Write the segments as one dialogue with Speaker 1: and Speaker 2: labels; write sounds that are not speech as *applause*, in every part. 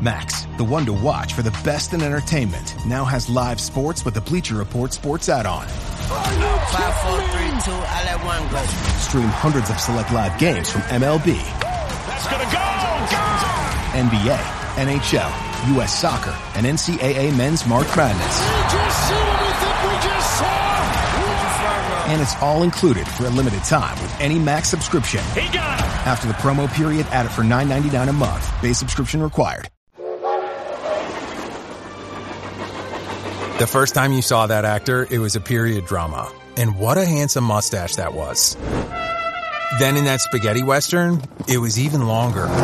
Speaker 1: Max, the one to watch for the best in entertainment, now has live sports with the Bleacher Report sports add-on.
Speaker 2: Five, four, three, two, I let one go.
Speaker 1: Stream hundreds of select live games from MLB.
Speaker 3: That's gonna go! Go!
Speaker 1: NBA, NHL, U.S. Soccer, and NCAA Men's March Madness.
Speaker 3: We just seen what we think we just saw!
Speaker 1: And it's all included for a limited time with any Max subscription.
Speaker 3: He got him!
Speaker 1: After the promo period, add it for $9.99 a month. Base subscription required.
Speaker 4: The first time you saw that actor, it was a period drama. And what a handsome mustache that was. Then in that spaghetti western, it was even longer. And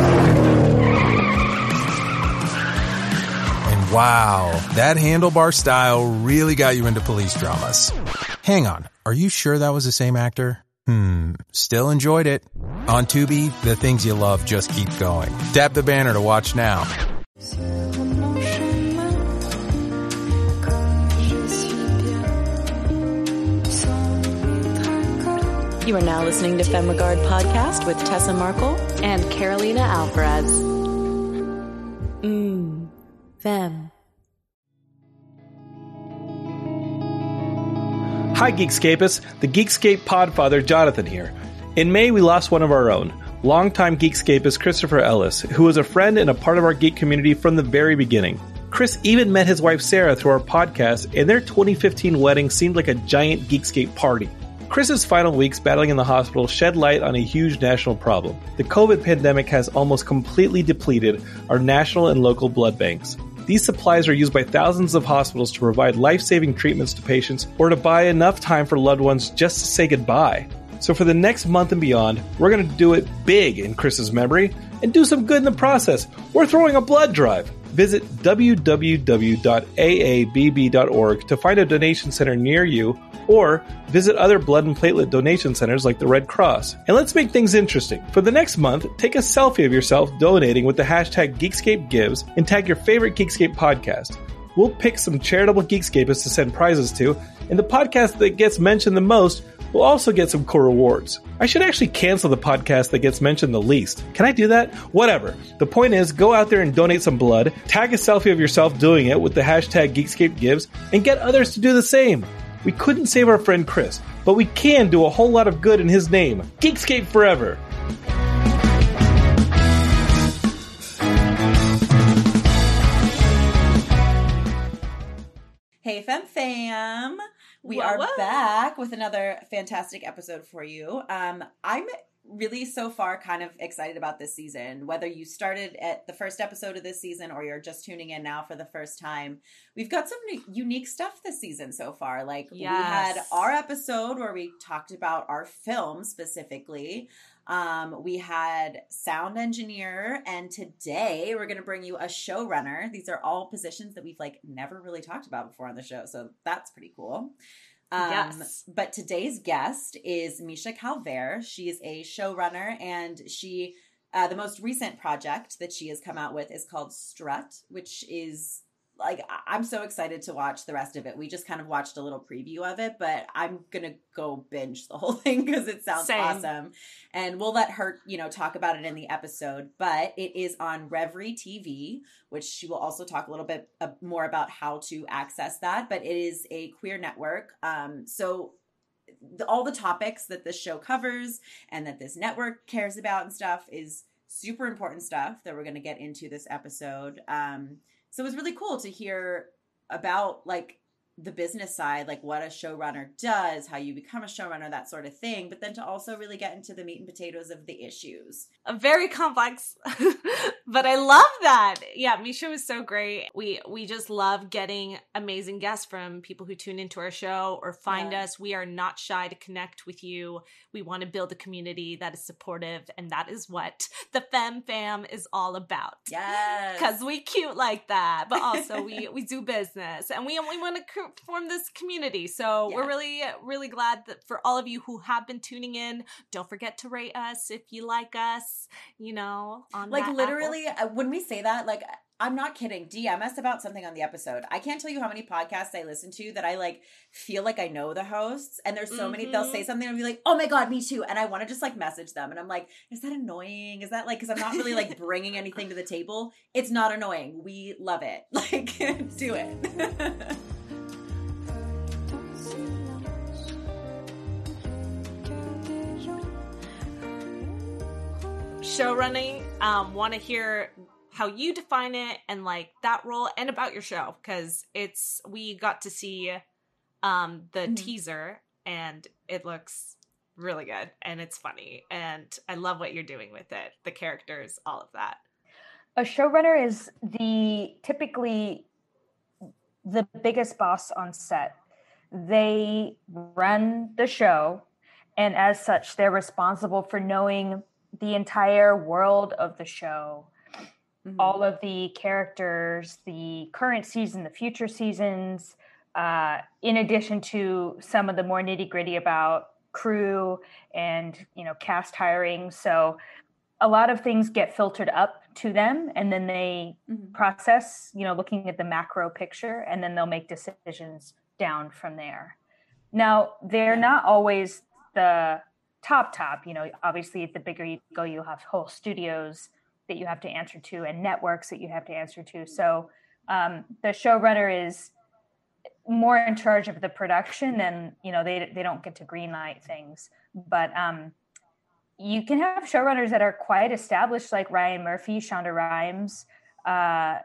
Speaker 4: wow, that handlebar style really got you into police dramas. Hang on, are you sure that was the same actor? Hmm, still enjoyed it. On Tubi, the things you love just keep going. Tap the banner to watch now.
Speaker 5: You are now listening to Femme Regard Podcast with Tessa Markle and Carolina Alvarez. Mmm, Femme.
Speaker 6: Hi, Geekscapists. The Geekscape Podfather, Jonathan here. In May, we lost one of our own, longtime Geekscapist Christopher Ellis, who was a friend and a part of our geek community from the very beginning. Chris even met his wife Sarah through our podcast, and their 2015 wedding seemed like a giant Geekscape party. Chris's final weeks battling in the hospital shed light on a huge national problem. The COVID pandemic has almost completely depleted our national and local blood banks. These supplies are used by thousands of hospitals to provide life saving treatments to patients or to buy enough time for loved ones just to say goodbye. So, for the next month and beyond, we're going to do it big in Chris's memory and do some good in the process. We're throwing a blood drive. Visit www.aabb.org to find a donation center near you or visit other blood and platelet donation centers like the Red Cross. And let's make things interesting. For the next month, take a selfie of yourself donating with the hashtag GeekscapeGives and tag your favorite Geekscape podcast. We'll pick some charitable Geekscapists to send prizes to, and the podcast that gets mentioned the most will also get some cool rewards. I should actually cancel the podcast that gets mentioned the least. Can I do that? Whatever. The point is, go out there and donate some blood, tag a selfie of yourself doing it with the hashtag GeekscapeGives, and get others to do the same. We couldn't save our friend Chris, but we can do a whole lot of good in his name. Geekscape forever!
Speaker 7: Hey, Fem Fam. We
Speaker 8: Whoa,
Speaker 7: are
Speaker 8: whoa.
Speaker 7: back with another fantastic episode for you. Um, I'm really so far kind of excited about this season. Whether you started at the first episode of this season or you're just tuning in now for the first time, we've got some unique stuff this season so far. Like we had our episode where we talked about our film specifically. Um, we had sound engineer, and today we're going to bring you a showrunner. These are all positions that we've like never really talked about before on the show, so that's pretty cool. Um,
Speaker 8: Yes.
Speaker 7: But today's guest is Misha Calvert. She is a showrunner, and she uh, the most recent project that she has come out with is called Strut, which is like I'm so excited to watch the rest of it. We just kind of watched a little preview of it, but I'm gonna go binge the *laughs* whole thing because it sounds
Speaker 8: Same.
Speaker 7: awesome. And we'll let her, you know, talk about it in the episode. But it is on Revry TV, which she will also talk a little bit uh, more about how to access that. But it is a queer network. Um, so the, all the topics that this show covers and that this network cares about and stuff is super important stuff that we're going to get into this episode. Um, so it was really cool to hear about like the business side, like what a showrunner does, how you become a showrunner, that sort of thing, but then to also really get into the meat and potatoes of the issues.
Speaker 8: a very complex *laughs* but i love that yeah misha was so great we we just love getting amazing guests from people who tune into our show or find
Speaker 7: Yeah.
Speaker 8: us we are not shy to connect with you we want to build a community that is supportive and that is what the fem fam is all about
Speaker 7: Yes.
Speaker 8: because we cute like that but also we *laughs* we do business and we we want to form this community so we're really really glad that for all of you who have been tuning in don't forget to rate us if you like us you know on
Speaker 7: like literally uh, when we say that like I'm not kidding. DM us about something on the episode. I can't tell you how many podcasts I listen to that I like feel like I know the hosts, and there's so mm-hmm. many. They'll say mm-hmm. something and be like, "Oh my god, me too," and I want to just like message them, and I'm like, "Is that annoying? Is that like?" Because I'm not really like bringing anything to the table. It's not annoying. We love it. *laughs* Like, *laughs* do it. *laughs*
Speaker 8: show running um want to hear how you define it and like that role and about your show because it's we got to see um the mm-hmm. teaser and it looks really good and it's funny and I love what you're doing with it the characters all of that
Speaker 9: a showrunner is the typically the biggest boss on set they run the show and as such they're responsible for knowing the entire world of the show mm-hmm. all of the characters, the current season, the future seasons, uh, in addition to some of the more nitty gritty about crew and you know cast hiring. So a lot of things get filtered up to them and then they mm-hmm. process you know looking at the macro picture and then they'll make decisions down from there now they're not always the top top you know obviously the bigger you go you have whole studios that you have to answer to and networks that you have to answer to. So um, the showrunner is more in charge of the production and you know they they don't get to greenlight things but um you can have showrunners that are quite established like ryan murphy shonda rhimes uh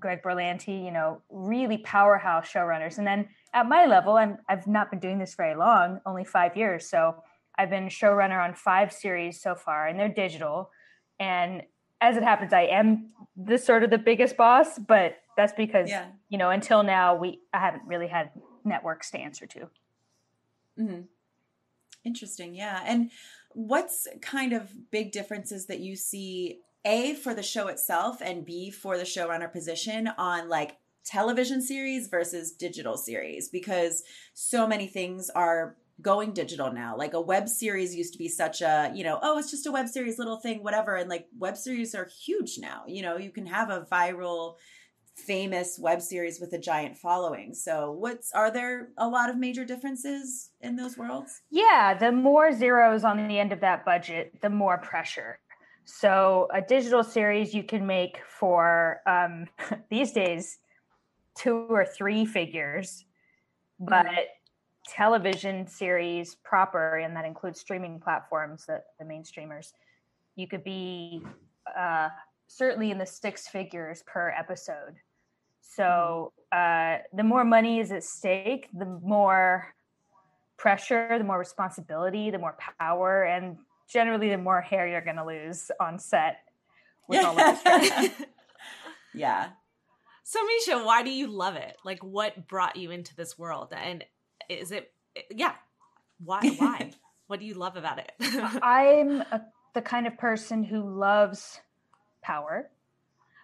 Speaker 9: greg berlanti you know really powerhouse showrunners and then at my level i'm i've not been doing this very long only five years so i've been showrunner on five series so far and they're digital and as it happens, I am the sort of the biggest boss, but that's because yeah. you know until now we I haven't really had networks to answer to.
Speaker 7: Mm-hmm. Interesting, yeah. And what's kind of big differences that you see a for the show itself and b for the showrunner position on like television series versus digital series because so many things are going digital now. Like a web series used to be such a, you know, oh, it's just a web series, little thing, whatever. And like web series are huge now. You know, you can have a viral, famous web series with a giant following. So, what's are there a lot of major differences in those worlds?
Speaker 9: Yeah, the more zeros on the end of that budget, the more pressure. So, a digital series you can make for um, *laughs* these days two or three figures, but mm-hmm television series proper, and that includes streaming platforms, that the main streamers, you could be uh, certainly in the six figures per episode. So uh, the more money is at stake, the more pressure, the more responsibility, the more power, and generally the more hair you're going to lose on set with all of this *laughs*
Speaker 7: yeah.
Speaker 8: So Misha, why do you love it? Like what brought you into this world? And is it yeah. Why why? *laughs* What do you love about it? *laughs*
Speaker 9: I'm a, the kind of person who loves power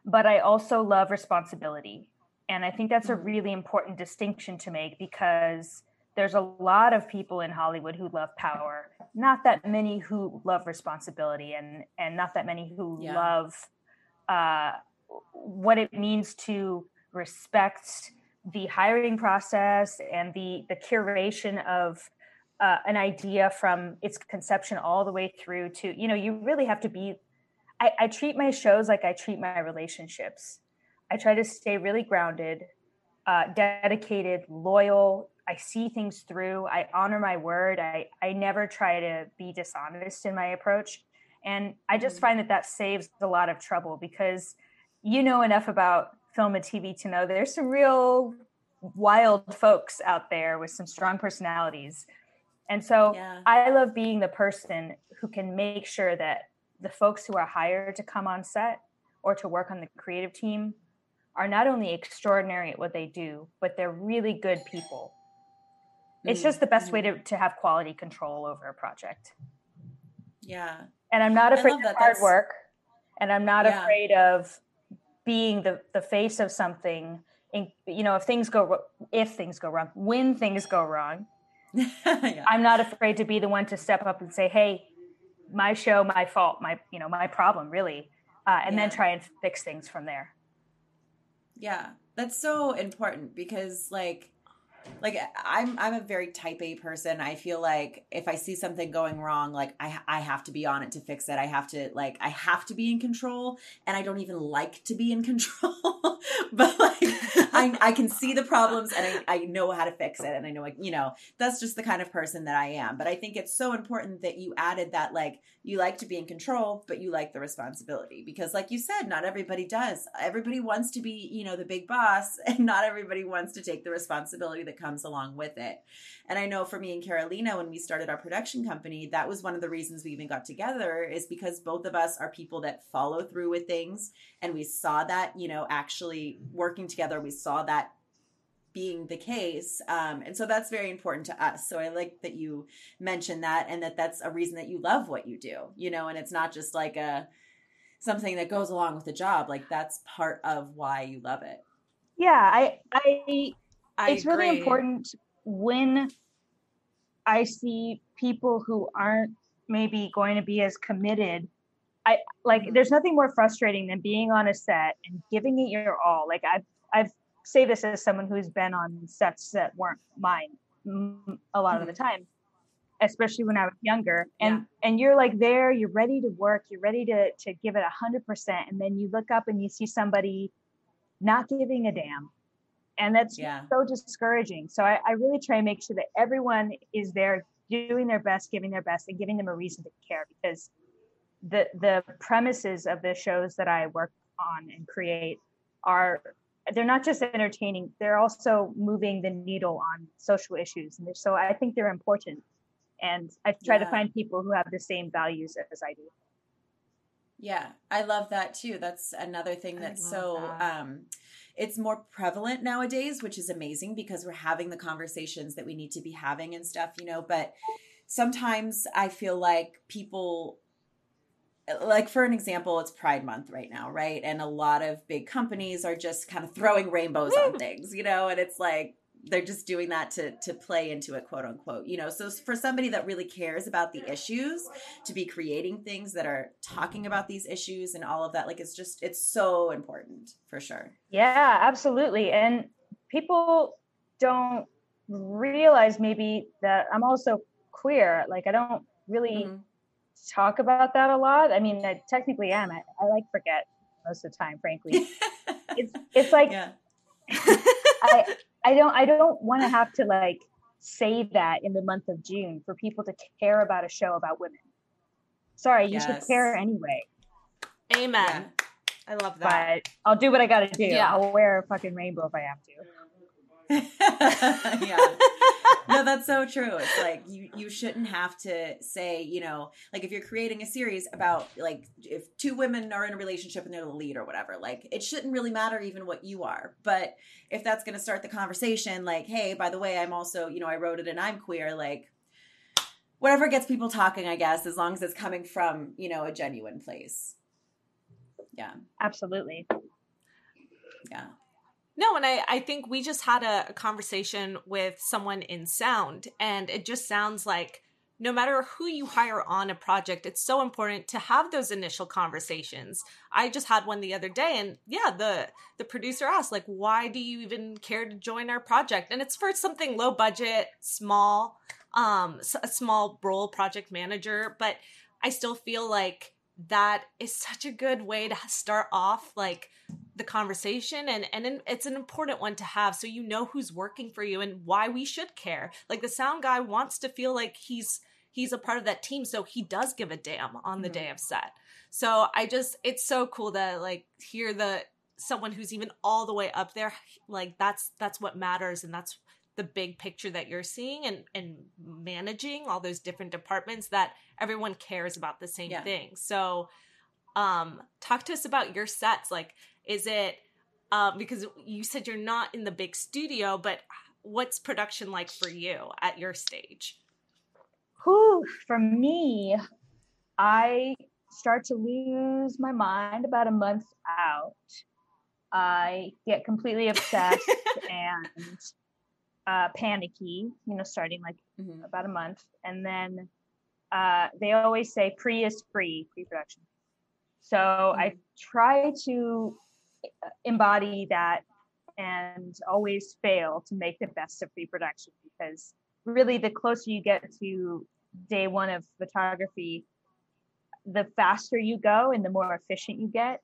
Speaker 9: but i also love responsibility. And i think that's a mm. really important distinction to make because there's a lot of people in hollywood who love power. Not that many who love responsibility and and not that many who yeah. love uh, what it means to respect the hiring process and the the curation of uh, an idea from its conception all the way through to you know you really have to be I, I treat my shows like i treat my relationships. I try to stay really grounded uh, dedicated loyal. I see things through. I honor my word. I i never try to be dishonest in my approach. And i just mm-hmm. find that that saves a lot of trouble because you know enough about film and TV to know there's some real wild folks out there with some strong personalities. And so yeah. I love being the person who can make sure that the folks who are hired to come on set or to work on the creative team are not only extraordinary at what they do, but they're really good people. Mm. It's just the best way to, to have quality control over a project.
Speaker 7: Yeah.
Speaker 9: And I'm not afraid of hard That's... work. And I'm not yeah. afraid of being the the face of something in, you know if things go if things go wrong when things go wrong *laughs* yeah. i'm not afraid to be the one to step up and say hey my show my fault my you know my problem really uh, and yeah. then try and fix things from there
Speaker 7: Yeah, that's so important because like like I'm I'm a very type A person. I feel like if I see something going wrong, like I I have to be on it to fix it. I have to like I have to be in control and I don't even like to be in *laughs* control. but like I I can see the problems and I I know how to fix it and I know like, you know, that's just the kind of person that I am. But I think it's so important that you added that like you like to be in control, but you like the responsibility because like you said, not everybody does. Everybody wants to be, you know, the big boss *laughs* and not everybody wants to take the responsibility that comes along with it. And I know for me and Carolina, when we started our production company, that was one of the reasons we even got together is because both of us are people that follow through with things. And we saw that, you know, actually working together, we saw that being the case um, and so that's very important to us so i like that you mentioned that and that that's a reason that you love what you do you know and it's not just like a something that goes along with the job like that's part of why you love it
Speaker 9: yeah i i, I it's agree. really important when i see people who aren't maybe going to be as committed i like mm-hmm. there's nothing more frustrating than being on a set and giving it your all like i've i've say this as someone who's been on sets that weren't mine a lot mm-hmm. of the mm-hmm. time especially when i was younger and yeah. and you're like there you're ready to work you're ready to to give it a hundred percent and then you look up and you see somebody not giving a damn and that's yeah. so discouraging so I, I really try and make sure that everyone is there doing their best giving their best and giving them a reason to care because the the premises of the shows that i work on and create are they're not just entertaining they're also moving the needle on social issues and so i think they're important and i try yeah. to find people who have the same values as i do
Speaker 7: yeah i love that too that's another thing that's so that. um it's more prevalent nowadays which is amazing because we're having the conversations that we need to be having and stuff you know but sometimes i feel like people like for an example it's pride month right now right? And a lot of big companies are just kind of throwing rainbows on *laughs* things you know and it's like they're just doing that to to play into it quote unquote you know so for somebody that really cares about the issues to be creating things that are talking about these issues and all of that like it's just it's so important for sure
Speaker 9: yeah absolutely and people don't realize maybe that i'm also queer like i don't really mm-hmm talk about that a lot. I mean, I technically am. I, I like forget most of the time, frankly. *laughs* it's it's like yeah. *laughs* I I don't I don't want to have to like say that in the month of June for people to care about a show about women. Sorry, yes. you should care anyway.
Speaker 8: Amen. Yeah. I love that.
Speaker 9: But I'll do what I got to do. Yeah. I'll wear a fucking rainbow if I have to. *laughs*
Speaker 7: yeah. No, that's so true. It's like you you shouldn't have to say, you know, like if you're creating a series about like if two women are in a relationship and they're the lead or whatever, like it shouldn't really matter even what you are. But if that's going to start the conversation like, "Hey, by the way, I'm also, you know, I wrote it and I'm queer," like whatever gets people talking, I guess, as long as it's coming from, you know, a genuine place. Yeah.
Speaker 9: Absolutely.
Speaker 7: Yeah.
Speaker 8: No, and I, I think we just had a, a conversation with someone in sound, and it just sounds like no matter who you hire on a project, it's so important to have those initial conversations. I just had one the other day and yeah, the the producer asked like why do you even care to join our project? And it's for something low budget, small, um a small role project manager, but I still feel like that is such a good way to start off like the conversation and and it's an important one to have so you know who's working for you and why we should care like the sound guy wants to feel like he's he's a part of that team so he does give a damn on the mm-hmm. day of set so i just it's so cool to like hear the someone who's even all the way up there like that's that's what matters and that's the big picture that you're seeing and and managing all those different departments that everyone cares about the same yeah. thing so um talk to us about your sets like is it um because you said you're not in the big studio but what's production like for you at your stage
Speaker 9: Whew, for me i start to lose my mind about a month out i get completely obsessed *laughs* and uh, panicky, you know, starting like mm-hmm. about a month. And then uh, they always say pre is free, pre production. So mm-hmm. I try to uh, embody that and always fail to make the best of pre-production because really the closer you get to day one of photography the faster you go and the more efficient you get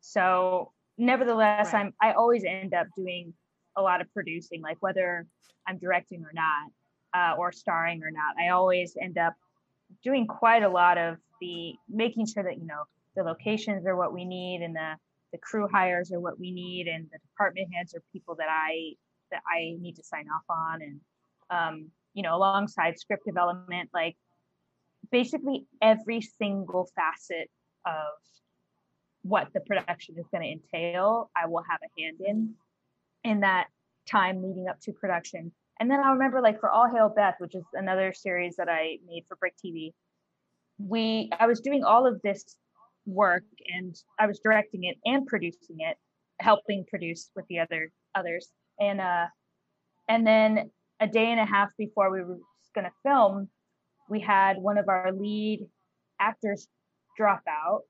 Speaker 9: so nevertheless right. i'm i always end up doing a lot of producing like whether i'm directing or not uh, or starring or not i always end up doing quite a lot of the making sure that you know the locations are what we need and the the crew hires are what we need and the department heads are people that i that i need to sign off on and um, you know alongside script development like basically every single facet of what the production is going to entail i will have a hand in in that time leading up to production. And then i remember like for all hail beth which is another series that i made for brick tv we i was doing all of this work and I was directing it and producing it, helping produce with the other others. And uh and then a day and a half before we were going to film, we had one of our lead actors drop out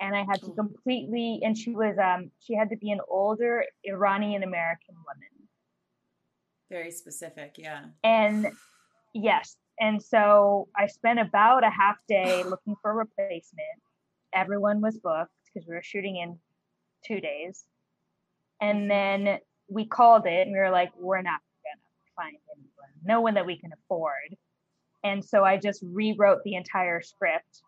Speaker 9: and I had to completely and she was um she had to be an older Iranian American woman.
Speaker 7: Very specific, yeah.
Speaker 9: And yes, and so I spent about a half day looking for a replacement everyone was booked because we were shooting in two days. And then we called it and we were like, we're not going to find anyone, no one that we can afford. And so I just rewrote the entire script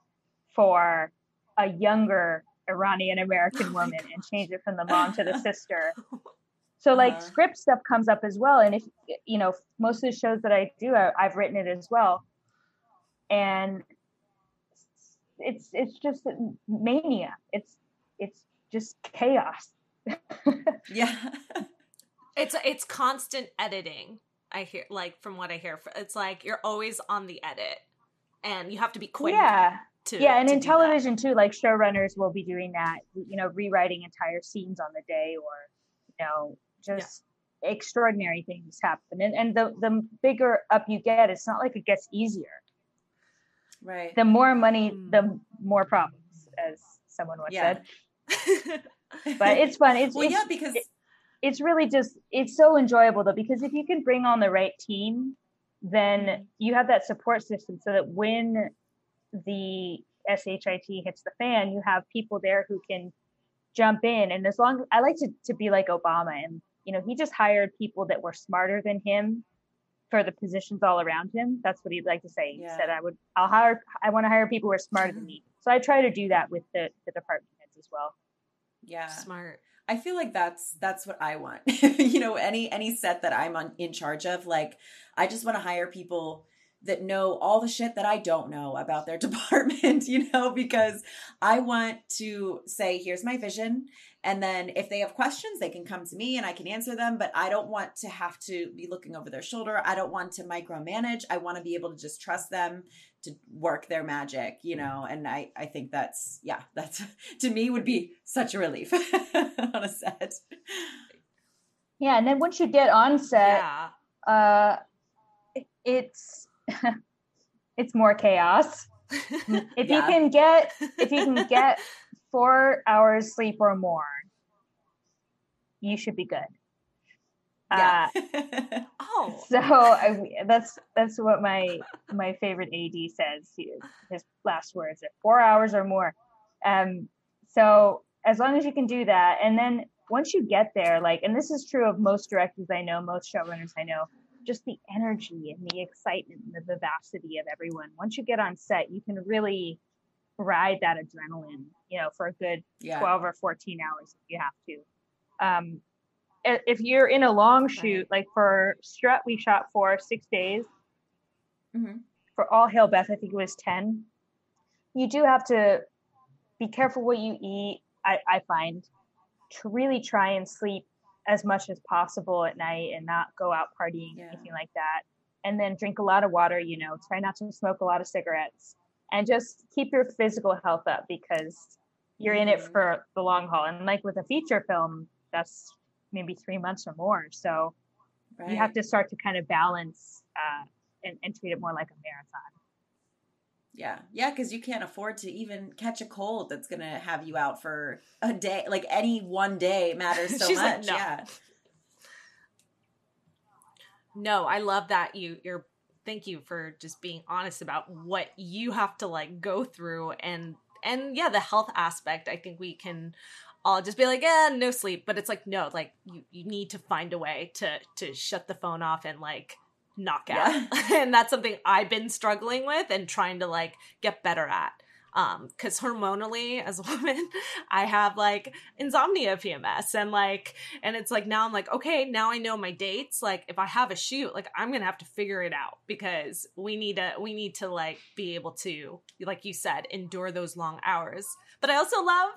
Speaker 9: for a younger Iranian American *laughs* oh woman and changed it from the mom to the *laughs* sister. So like uh-huh. script stuff comes up as well. And if, you know, most of the shows that I do, I, I've written it as well. And it's it's just mania. It's it's just chaos. *laughs*
Speaker 7: yeah. *laughs*
Speaker 8: It's it's constant editing. I hear like from what I hear it's like you're always on the edit and you have to be quick.
Speaker 9: Yeah. To, yeah, and in television that. too, like showrunners will be doing that, you know, rewriting entire scenes on the day or, you know, just yeah. extraordinary things happen. And and the the bigger up you get, it's not like it gets easier
Speaker 7: Right.
Speaker 9: The more money, the more problems, as someone once yeah. said. but it's fun. It's
Speaker 7: well,
Speaker 9: it's,
Speaker 7: yeah, because
Speaker 9: it, it's really just it's so enjoyable though because if you can bring on the right team, then mm-hmm. you have that support system so that when the shit hits the fan, you have people there who can jump in. And as long I like to to be like Obama, and you know he just hired people that were smarter than him for the positions all around him. That's what he'd like to say. Yeah. He said, I would, I'll hire, I want to hire people who are smarter than me. So I try to do that with the, the department heads as well.
Speaker 7: Yeah.
Speaker 8: Smart.
Speaker 7: I feel like that's that's what I want. *laughs* you know, any any set that I'm on in charge of, like I just want to hire people that know all the shit that I don't know about their *laughs* department, you know, because I want to say, here's my vision. And then if they have questions, they can come to me and I can answer them. But I don't want to have to be looking over their shoulder. I don't want to micromanage. I want to be able to just trust them to work their magic, you know. And I, I think that's, yeah, *laughs* that's to me would be such a relief *laughs* on a set.
Speaker 9: Yeah. And then once you get on set, yeah. uh, it's, *laughs* it's more chaos. *laughs* if yeah. you can get, if you can get *laughs* four hours sleep or more, you should be good.
Speaker 8: Yeah. Uh, oh,
Speaker 9: so I, that's that's what my my favorite AD says. His last words are four hours or more. Um, so as long as you can do that, and then once you get there, like, and this is true of most directors I know, most showrunners I know, just the energy and the excitement and the vivacity of everyone. Once you get on set, you can really ride that adrenaline, you know, for a good yeah. 12 or 14 hours if you have to um, if you're in a long shoot, like for Strut, we shot for six days. Mm-hmm. For All Hail Beth, I think it was 10. You do have to be careful what you eat, I, I find, to really try and sleep as much as possible at night and not go out partying, yeah. anything like that. And then drink a lot of water, you know, try not to smoke a lot of cigarettes and just keep your physical health up because you're mm-hmm. in it mm-hmm. for the long haul. And like with a feature film, that's maybe three months or more. So right. you have to start to kind of balance uh, and, and treat it more like a marathon.
Speaker 7: Yeah. Yeah. Cause you can't afford to even catch a cold that's going to have you out for a day. Like any one day matters *laughs* so much. Like, no. Yeah.
Speaker 8: no, I love that you you're thank you for just being honest about what you have to like go through and and yeah, the health aspect. I think we can all just be like, yeah, no sleep. But it's like, no, like you, you need to find a way to to shut the phone off and like knock out. Yeah. *laughs* and that's something I've been struggling with and trying to like get better at um because hormonally as a *laughs* woman i have like insomnia pms and like and it's like now i'm like okay now i know my dates like if i have a shoot like i'm gonna have to figure it out because we need to we need to like be able to like you said endure those long hours but i also love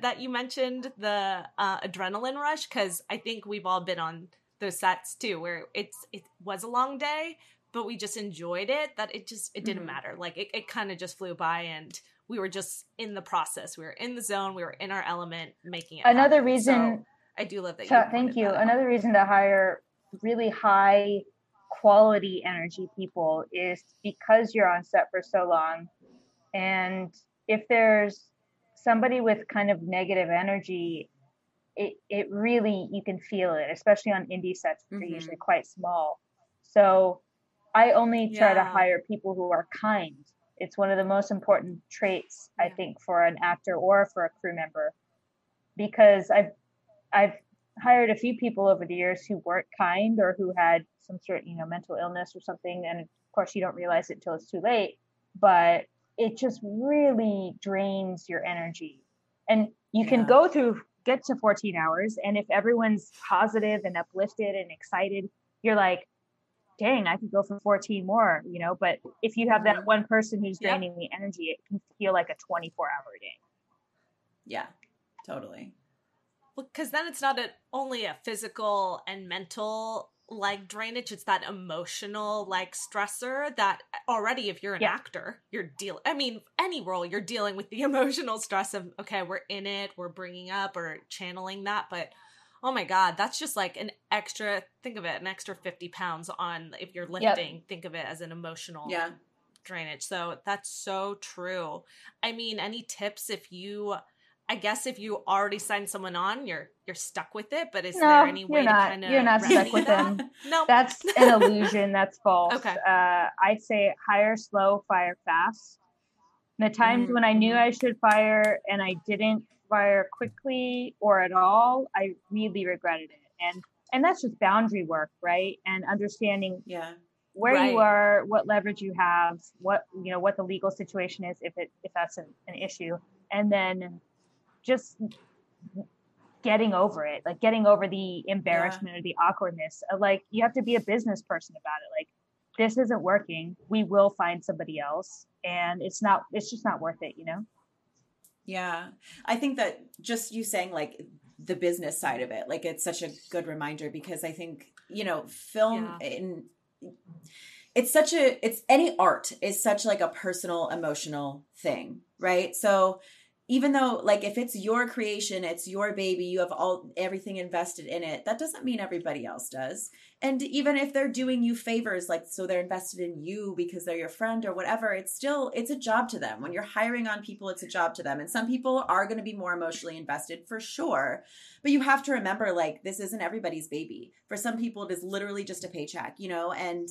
Speaker 8: that you mentioned the uh, adrenaline rush because i think we've all been on those sets too where it's it was a long day but we just enjoyed it that it just it didn't mm-hmm. matter like it, it kind of just flew by and we were just in the process. We were in the zone. We were in our element, making it.
Speaker 9: Another
Speaker 8: happen.
Speaker 9: reason. So
Speaker 8: I do love that.
Speaker 9: So, thank you. Another reason to hire really high quality energy people is because you're on set for so long, and if there's somebody with kind of negative energy it it really you can feel it especially on indie sets mm-hmm. they're usually quite small so i only try yeah. to hire people who are kind it's one of the most important traits yeah. i think for an actor or for a crew member because i've i've hired a few people over the years who weren't kind or who had some sort you know mental illness or something and of course you don't realize it until it's too late but it just really drains your energy and you yeah. can go through get to 14 hours and if everyone's positive and uplifted and excited you're like dang, I could go for 14 more, you know. But if you have that mm-hmm. one person who's draining the energy, it can feel like a 24 hour day.
Speaker 7: Yeah, totally.
Speaker 8: Because then it's not a, only a physical and mental like drainage, it's that emotional like stressor that already, if you're an yeah. actor, you're dealing, I mean, any role, you're dealing with the *laughs* emotional stress of, okay, we're in it, we're bringing up or channeling that. But oh my god that's just like an extra think of it an extra 50 pounds on if you're lifting yep. think of it as an emotional
Speaker 7: yeah
Speaker 8: drainage so that's so true i mean any tips if you I guess if you already signed someone on, you're you're stuck with it. But is no, there any way
Speaker 9: not.
Speaker 8: to kind of
Speaker 9: you're not stuck with them? *laughs* no, that's an illusion. That's *laughs* false. Okay, uh, I say hire slow, fire fast. The times mm-hmm. when I knew mm-hmm. I should fire and I didn't, fire quickly or at all, I really regretted it. And and that's just boundary work, right? And understanding
Speaker 7: yeah
Speaker 9: where right. you are, what leverage you have, what you know, what the legal situation is if it if that's an, an issue, and then just getting over it, like getting over the embarrassment yeah. or the awkwardness. Of like you have to be a business person about it. Like this isn't working. We will find somebody else, and it's not. It's just not worth it, you know.
Speaker 7: Yeah. I think that just you saying like the business side of it, like it's such a good reminder because I think, you know, film yeah. in it's such a it's any art is such like a personal emotional thing, right? So even though like if it's your creation it's your baby you have all everything invested in it that doesn't mean everybody else does. And even if they're doing you favors like so they're invested in you because they're your friend or whatever it's still it's a job to them. When you're hiring on people it's a job to them. And some people are going to be more emotionally invested for sure. But you have to remember like this isn't everybody's baby. For some people it is literally just a paycheck you know and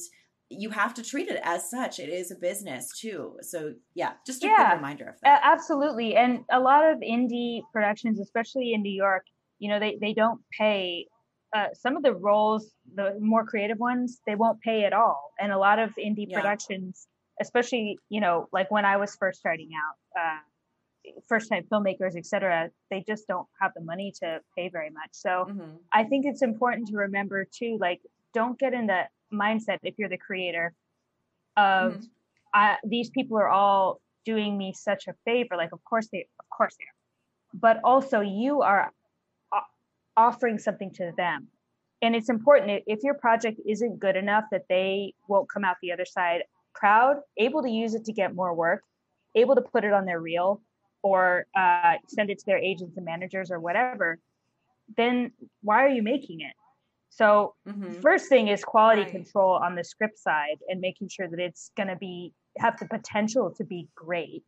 Speaker 7: you have to treat it as such. It is a business too. So yeah, just a yeah, good reminder of that.
Speaker 9: Absolutely. And a lot of indie productions, especially in New York, you know, they, they don't pay uh, some of the roles, the more creative ones, they won't pay at all. And a lot of indie yeah. productions, especially, you know, like when I was first starting out, uh, first time filmmakers, etc., they just don't have the money to pay very much. So mm-hmm. I think it's important to remember too, like, don't get in the mindset if you're the creator of mm-hmm. I, these people are all doing me such a favor. Like of course they of course they are. But also you are offering something to them. And it's important if your project isn't good enough that they won't come out the other side proud able to use it to get more work able to put it on their reel or uh, send it to their agents and managers or whatever then why are you making it so mm-hmm. first thing is quality right. control on the script side and making sure that it's going to be have the potential to be great.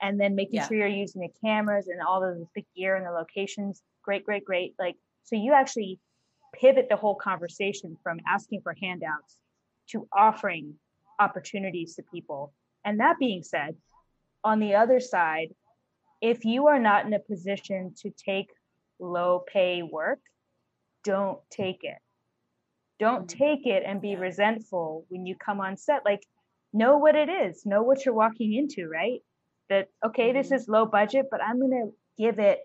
Speaker 9: And then making yeah. sure you're using the cameras and all of the gear and the locations. Great, great, great. Like so you actually pivot the whole conversation from asking for handouts to offering opportunities to people. And that being said, on the other side, if you are not in a position to take low pay work, don't take it. Don't mm-hmm. take it and be resentful when you come on set. Like, know what it is, know what you're walking into, right? That, okay, this mm-hmm. is low budget, but I'm going to give it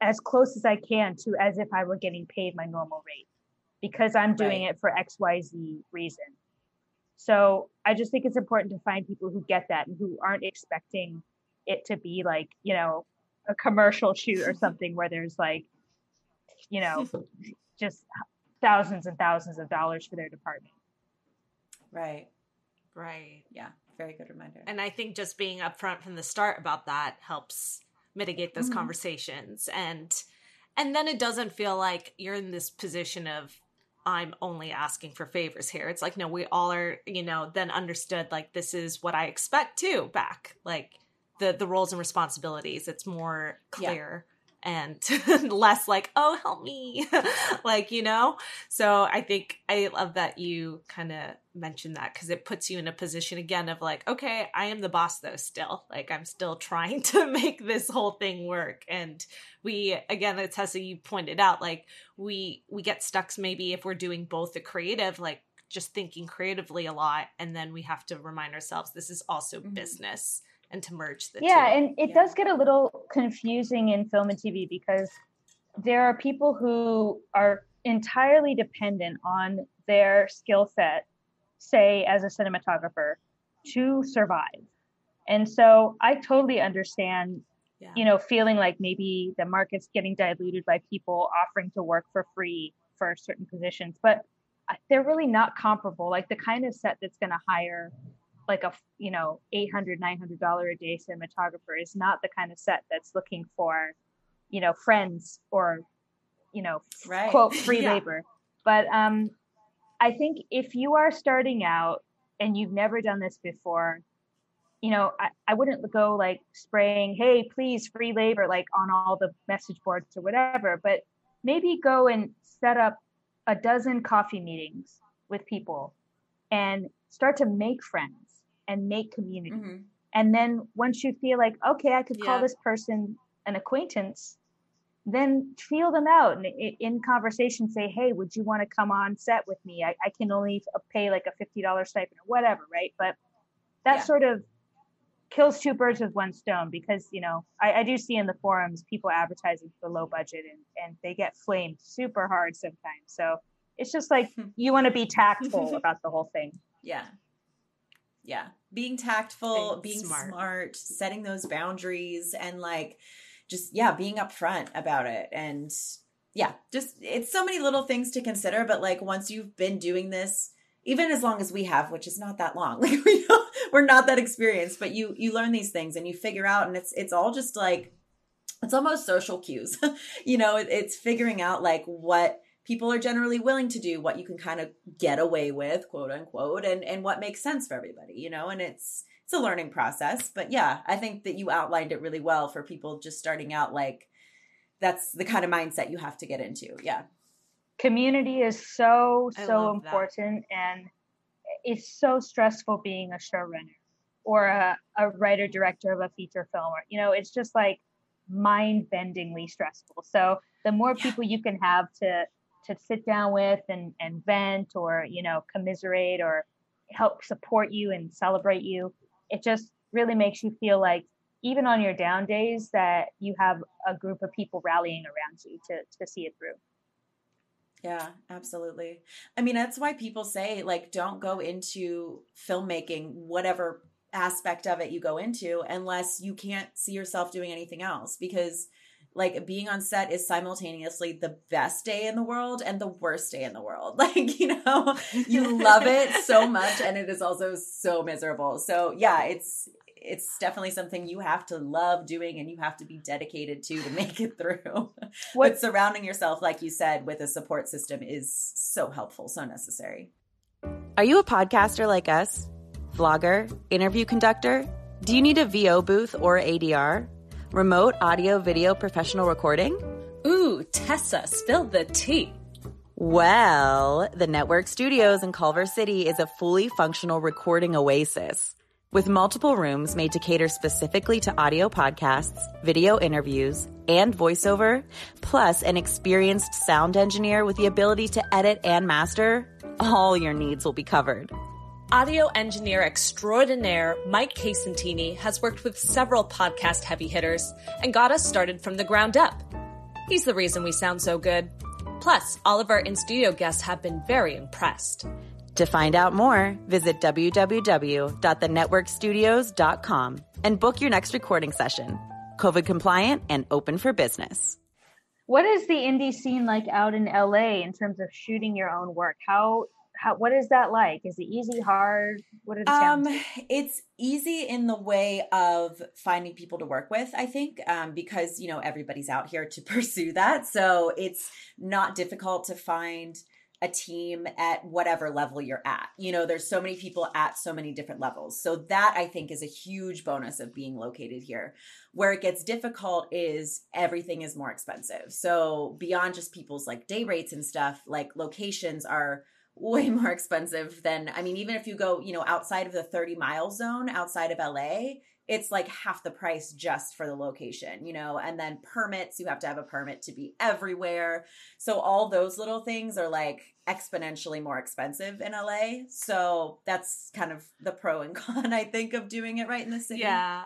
Speaker 9: as close as I can to as if I were getting paid my normal rate because I'm doing right. it for XYZ reason. So I just think it's important to find people who get that and who aren't expecting it to be like, you know, a commercial shoot or *laughs* something where there's like, you know, *laughs* just thousands and thousands of dollars for their department.
Speaker 7: Right.
Speaker 8: Right.
Speaker 7: Yeah. Very good reminder.
Speaker 8: And I think just being upfront from the start about that helps mitigate those mm-hmm. conversations and and then it doesn't feel like you're in this position of I'm only asking for favors here. It's like no, we all are, you know, then understood like this is what I expect too back. Like the the roles and responsibilities. It's more clear. Yeah and *laughs* less like oh help me *laughs* like you know? So i think i love that you kind of mentioned that because it puts you in a position again of like okay i am the boss though still like i'm still *laughs* trying to make this whole thing work. And we again it's as you pointed out like we we get stuck maybe if we're doing both the creative like just thinking creatively a lot and then we have to remind ourselves this is also mm-hmm. business and to merge the
Speaker 9: yeah, two. and it yeah. does get a little confusing in film and TV because there are people who are entirely dependent on their skill set, say as a cinematographer, to survive. And so I totally understand, yeah. you know, feeling like maybe the market's getting diluted by people offering to work for free for certain positions, but uh, they're really not comparable. Like the kind of set that's going to hire like a you know 800 900 dollar a day cinematographer is not the kind of set that's looking for you know friends or you know right. quote *laughs* free yeah. labor but um i think if you are starting out and you've never done this before you know I, I wouldn't go like spraying hey please free labor like on all the message boards or whatever but maybe go and set up a dozen coffee meetings with people and start to make friends and make community. Mm-hmm. And then once you feel like, okay, I could call this person an acquaintance, then feel them out and in conversation say, hey, would you want to come on set with me? I, I can only pay like a $50 stipend or whatever, right? But that yeah. sort of kills two birds with one stone because, you know, I, I do see in the forums people advertising for low budget and, and they get flamed super hard sometimes. So it's just like *laughs* you want to be tactful *laughs* about the whole thing.
Speaker 7: Yeah yeah being tactful being, being smart. smart. setting those boundaries and like just yeah being upfront about it and yeah just it's so many little things to consider but like once you've been doing this even as long as we have which is not that long *laughs* like we we're not that experienced but you you learn these things and you figure out and it's it's all just like it's almost social cues *laughs* you know it, it's figuring out like what people are generally willing to do what you can kind of get away with quote unquote and and what makes sense for everybody you know and it's it's a learning process but yeah i think that you outlined it really well for people just starting out like that's the kind of mindset you have to get into yeah
Speaker 9: community is so so important that. and it's so stressful being a showrunner or a, a writer director of a feature film or you know it's just like mind-bendingly stressful so the more yeah. people you can have to to sit down with and, and vent or, you know, commiserate or help support you and celebrate you. It just really makes you feel like even on your down days that you have a group of people rallying around you to, to see it through.
Speaker 7: Yeah, absolutely. I mean, that's why people say, like, don't go into filmmaking, whatever aspect of it you go into, unless you can't see yourself doing anything else. Because like being on set is simultaneously the best day in the world and the worst day in the world. *laughs* Like, you know, you love it so *laughs* much and it is also so miserable. So, yeah, it's it's definitely something you have to love doing and you have to be dedicated to to make it through. *laughs* What but surrounding yourself like you said with a support system is so helpful, so necessary.
Speaker 5: Are you a podcaster like us? Vlogger, interview conductor? Do you need a VO booth or ADR? Remote audio video professional recording?
Speaker 10: Ooh, Tessa, spill the tea.
Speaker 5: Well, the Network Studios in Culver City is a fully functional recording oasis with multiple rooms made to cater specifically to audio podcasts, video interviews, and voiceover, plus an experienced sound engineer with the ability to edit and master. All your needs will be covered.
Speaker 10: Audio engineer extraordinaire Mike Casentini has worked with several podcast heavy hitters and got us started from the ground up. He's the reason we sound so good. Plus, all of our in studio guests have been very impressed.
Speaker 5: To find out more, visit www.thenetworkstudios.com and book your next recording session. COVID compliant and open for business.
Speaker 9: What is the indie scene like out in LA in terms of shooting your own work? How how what is that like? Is it easy, hard? What are the
Speaker 7: um, it's easy in the way of finding people to work with, I think, um, because you know everybody's out here to *laughs* pursue that. So it's not difficult to find a team at whatever level you're at. You know, there's so many people at so many different levels. So that I think is a huge bonus of being located here. Where it gets difficult is everything is more expensive. So beyond just people's like day rates and stuff, like locations are way *laughs* more expensive than I mean, even if you go, you know, outside of the 30 mile zone outside of LA, it's like half the price just for the location, you know, and then permits, you have to have a permit to be everywhere. So all those little things are like exponentially more expensive in LA. So that's kind of the pro and *laughs* con, I think, of doing it right in the city.
Speaker 8: Yeah.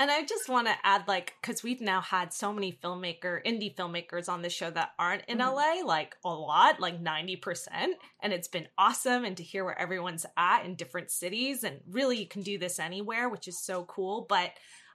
Speaker 8: And I just want to add, like, because we've now had so many filmmaker, indie filmmakers on the show that aren't in mm-hmm. LA, like a lot, like 90%. And it's been awesome. And to hear where everyone's at in different cities. And really, you can do this anywhere, which is so cool. But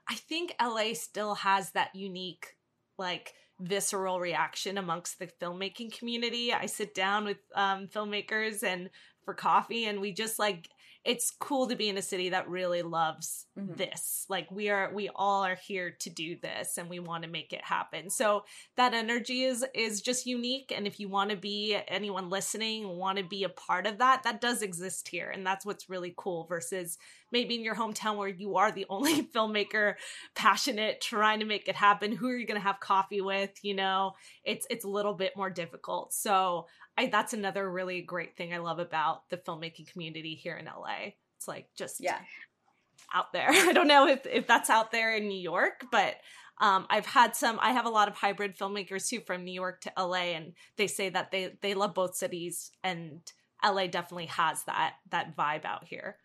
Speaker 8: I think LA still has that unique, like, visceral reaction amongst the filmmaking community. I sit down with um, filmmakers and for coffee, and we just like it's cool to be in a city that really loves mm-hmm. this. Like we are we all are here to do this and we want to make it happen. So that energy is is just unique. And if you want to be anyone listening want to be a part of that that does exist here. And that's what's really cool versus maybe in your hometown where you are the *laughs* only filmmaker passionate trying to make it happen. Who are you going to have coffee with? You know it's it's a little bit more difficult. So I that's another really great thing I love about the filmmaking community here in LA. It's like just
Speaker 7: yeah
Speaker 8: out there. *laughs* I don't know if if that's out there in New York, but um, I've had some. I have a lot of hybrid filmmakers too from New York to LA, and they say that they they love both cities, and LA definitely has that that vibe out here.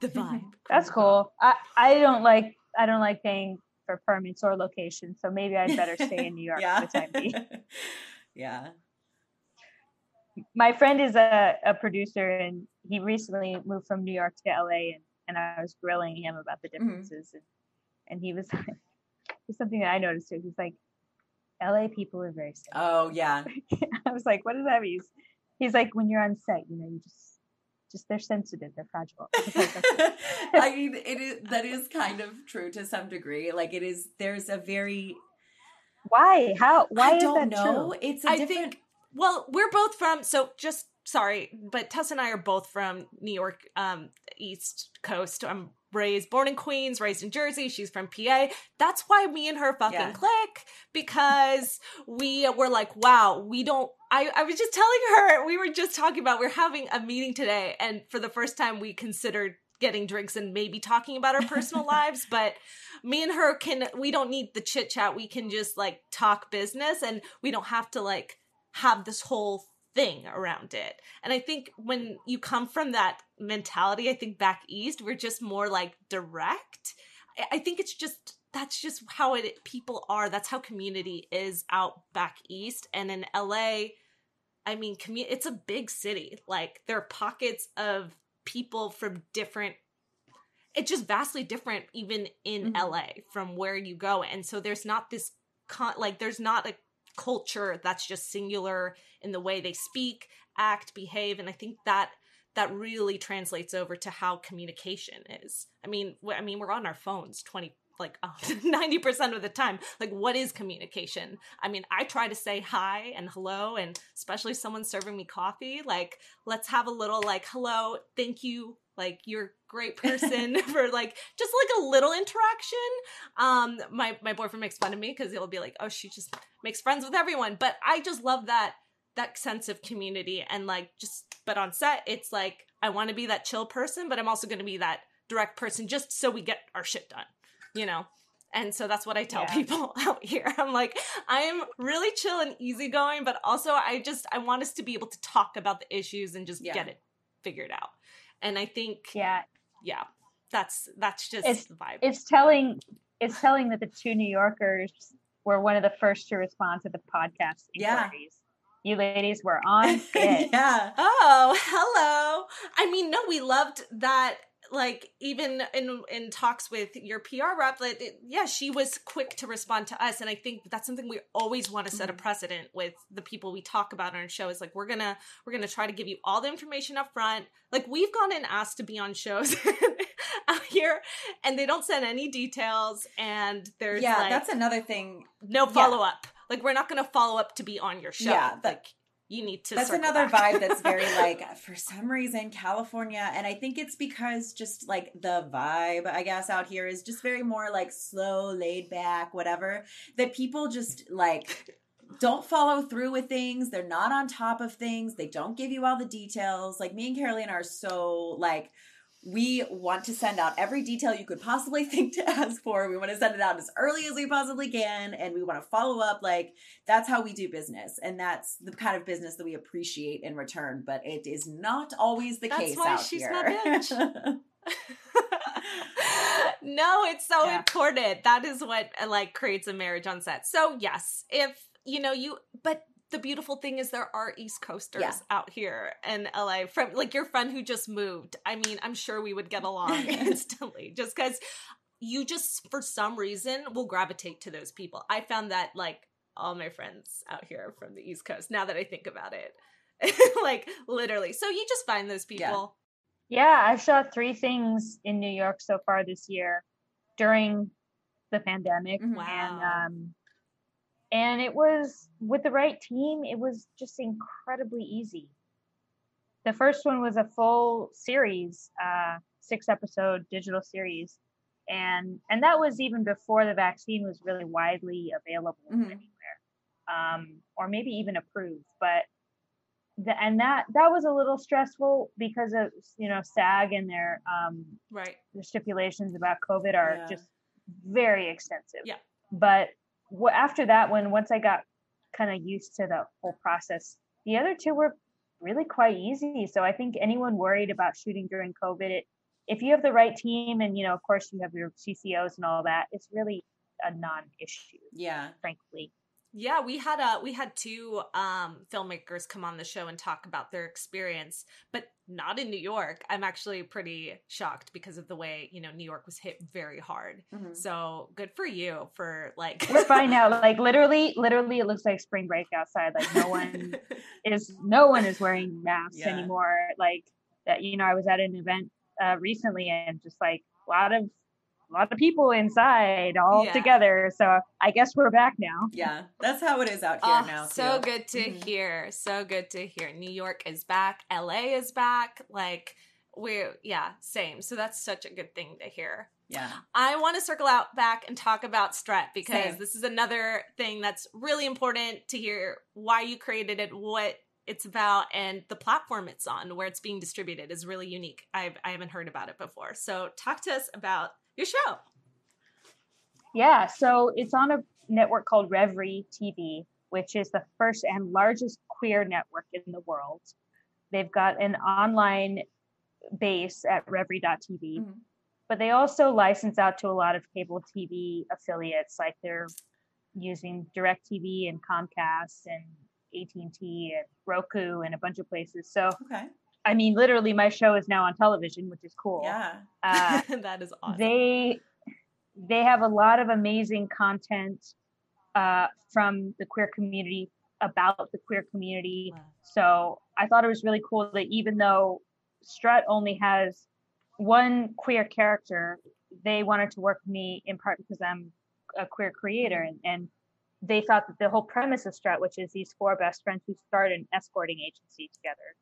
Speaker 8: The vibe.
Speaker 9: That's cool. I I don't like I don't like paying for permits or locations, so maybe I'd better stay in New York *laughs*
Speaker 7: yeah.
Speaker 9: for the time being. *laughs*
Speaker 7: yeah
Speaker 9: my friend is a, a producer and he recently moved from New York to LA and, and I was grilling him about the mm-hmm. differences mm-hmm. and, and he was *laughs* it's something that I noticed too. He's like, LA people are very
Speaker 7: sad. Oh yeah. *laughs*
Speaker 9: I was like, what does that mean? He's like, when you're on set, you know, you just just they're sensitive, they're fragile.
Speaker 7: I *laughs* mean, it is that is kind of true to some degree. Like it is. There's a very
Speaker 9: why how why
Speaker 7: I don't know.
Speaker 8: True? It's a I different. Think well, we're both from so just sorry, but Tess and I are both from New York, um, East Coast. I'm raised, born in Queens, raised in Jersey. She's from PA. That's why me and her fucking yeah. click because we were like, wow, we don't. I, I was just telling her, we were just talking about, we're having a meeting today, and for the first time, we considered getting drinks and maybe talking about our personal *laughs* lives but me and her can we don't need the chit chat we can just like talk business and we don't have to like have this whole thing around it. And I think when you come from that mentality, I think back east, we're just more like direct. I think it's just that's just how it people are. That's how community is out back east and in LA. I mean, commu- it's a big city. Like there are pockets of people from different it's just vastly different even in mm-hmm. LA from where you go. And so there's not this con- like there's not a culture that's just singular in the way they speak, act, behave, and I think that that really translates over to how communication is. I mean, I mean, we're on our phones twenty like *laughs* ninety percent of the time. Like, what is communication? I mean, I try to say hi and hello, and especially someone serving me coffee. Like, let's have a little like hello, thank you, like you're a great *laughs* person *laughs* for like just like a little interaction um my my boyfriend makes fun of me because he'll be like oh she just makes friends with everyone but i just love that that sense of community and like just but on set it's like I want to be that chill person, but I'm also going to be that direct person just so we get our shit done, you know? And so that's what I tell yeah. people *laughs* out here. I'm like, I am really chill and easygoing, but also I just I want us to be able to talk about the issues and just yeah. get it figured out. And I think
Speaker 9: Yeah.
Speaker 8: Yeah. That's that's just
Speaker 9: it's,
Speaker 8: the vibe.
Speaker 9: It's telling it's telling that the two New Yorkers were one of the first to respond to the podcast inquiries. Yeah you ladies were on *laughs* it.
Speaker 8: yeah. Oh, hello. I mean, no, we loved that. Like even in in talks with your PR rep, like yeah, she was quick to respond to us, and I think that's something we always want to set a mm-hmm. precedent with the people we talk about on our show. Is like we're gonna we're gonna try to give you all the information up front. Like we've gone and asked to be on shows *laughs* out here, and they don't send any details, and there's
Speaker 7: yeah,
Speaker 8: like,
Speaker 7: that's another thing.
Speaker 8: No follow up. Yeah like we're not going to follow up to be on your show. Yeah, that, like you need to.
Speaker 7: That's another back. vibe that's very *laughs* like for some reason California, and I think it's because just like the vibe I guess out here is just very more like slow, laid back, whatever. That people just like don't follow through with things. They're not on top of things. They don't give you all the details. Like me and Carolina are so like we want to send out every detail you could possibly *laughs* think to ask for. We want to send it out as early as we possibly can and we want to follow up. Like that's how we do business. And that's the kind of business that we appreciate in return. But it is not always the
Speaker 8: that's
Speaker 7: case
Speaker 8: why
Speaker 7: out
Speaker 8: she's
Speaker 7: here.
Speaker 8: My bitch. *laughs* no, it's so yeah. important. That is what like creates a marriage on set. So yes, if you know you but the beautiful thing is there are East Coasters yeah. out here in LA from like your friend who just moved. I mean, I'm sure we would get along *laughs* instantly just because you just for some reason will gravitate to those people. I found that like all my friends out here from the East Coast, now that I think about it. *laughs* like literally. So you just find those people.
Speaker 9: Yeah. yeah, I've shot three things in New York so far this year during the pandemic.
Speaker 8: Mm-hmm. Wow.
Speaker 9: And um and it was with the right team it was just incredibly easy the first one was a full series uh, six episode digital series and and that was even before the vaccine was really widely available mm-hmm. anywhere um, or maybe even approved but the, and that that was a little stressful because of you know SAG and their um,
Speaker 8: right
Speaker 9: their stipulations about COVID are yeah. just very extensive.
Speaker 8: Yeah.
Speaker 9: But after that one, once I got kind of used to the whole process, the other two were really quite easy. So I think anyone worried about shooting during COVID, it, if you have the right team and you know, of course, you have your CCOs and all that, it's really a non-issue.
Speaker 7: Yeah,
Speaker 9: frankly.
Speaker 8: Yeah, we had a we had two um filmmakers come on the show and talk about their experience, but not in New York. I'm actually pretty shocked because of the way, you know, New York was hit very hard. Mm-hmm. So, good for you for like
Speaker 9: We're fine now. *laughs* Like literally literally it looks like spring break outside. Like no one *laughs* is no one is wearing masks yeah. anymore. Like that you know, I was at an event uh recently and just like a lot of a lot of people inside all yeah. together. So I guess we're back now.
Speaker 7: Yeah, that's how it is out here oh, now. Too.
Speaker 8: So good to mm-hmm. hear. So good to hear. New York is back. LA is back. Like we're yeah, same. So that's such a good thing to hear.
Speaker 7: Yeah.
Speaker 8: I want to circle out back and talk about Strut because same. this is another thing that's really important to hear why you created it, what it's about and the platform it's on where it's being distributed is really unique. I've I haven't heard about it before. So talk to us about your show.
Speaker 9: Yeah, so it's on a network called Revry TV, which is the first and largest queer network in the world. They've got an online base at Revry.tv, mm-hmm. but they also license out to a lot of cable TV affiliates, like they're using DirecTV and Comcast and AT&T and Roku and a bunch of places. So
Speaker 7: okay.
Speaker 9: I mean, literally, my show is now on television, which is cool.
Speaker 7: Yeah,
Speaker 8: uh, *laughs* that is awesome.
Speaker 9: They they have a lot of amazing content uh, from the queer community about the queer community. Wow. So I thought it was really cool that even though Strut only has one queer character, they wanted to work with me in part because I'm a queer creator, and, and they thought that the whole premise of Strut, which is these four best friends who start an escorting agency together,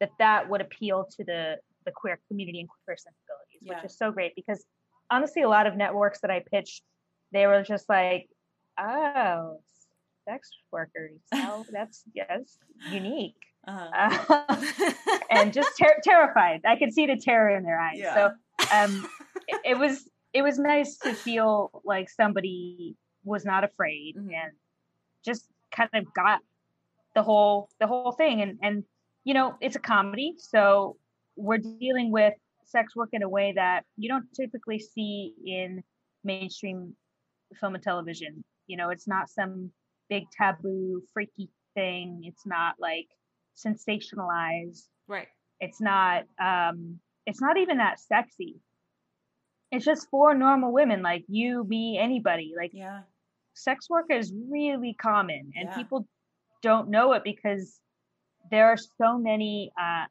Speaker 9: that that would appeal to the the queer community and queer sensibilities, yeah. which is so great because honestly, a lot of networks that I pitched, they were just like, oh, sex workers. Oh, *laughs* that's yes, unique. Uh-huh. Uh, *laughs* and just ter- terrified. I could see the terror in their eyes. Yeah. So um, *laughs* it, it, was it was nice to feel like somebody was not afraid mm-hmm. and just kind of got the whole the whole thing. And and you know it's a comedy, so we're dealing with sex work in a way that you don't typically see in mainstream film and television. You know, it's not some big taboo, freaky thing. It's not like sensationalized.
Speaker 8: Right.
Speaker 9: It's not um it's not even that sexy. It's just for normal women like you, me, anybody. Like
Speaker 7: yeah.
Speaker 9: sex work is really common and yeah. people don't know it because there are so many uh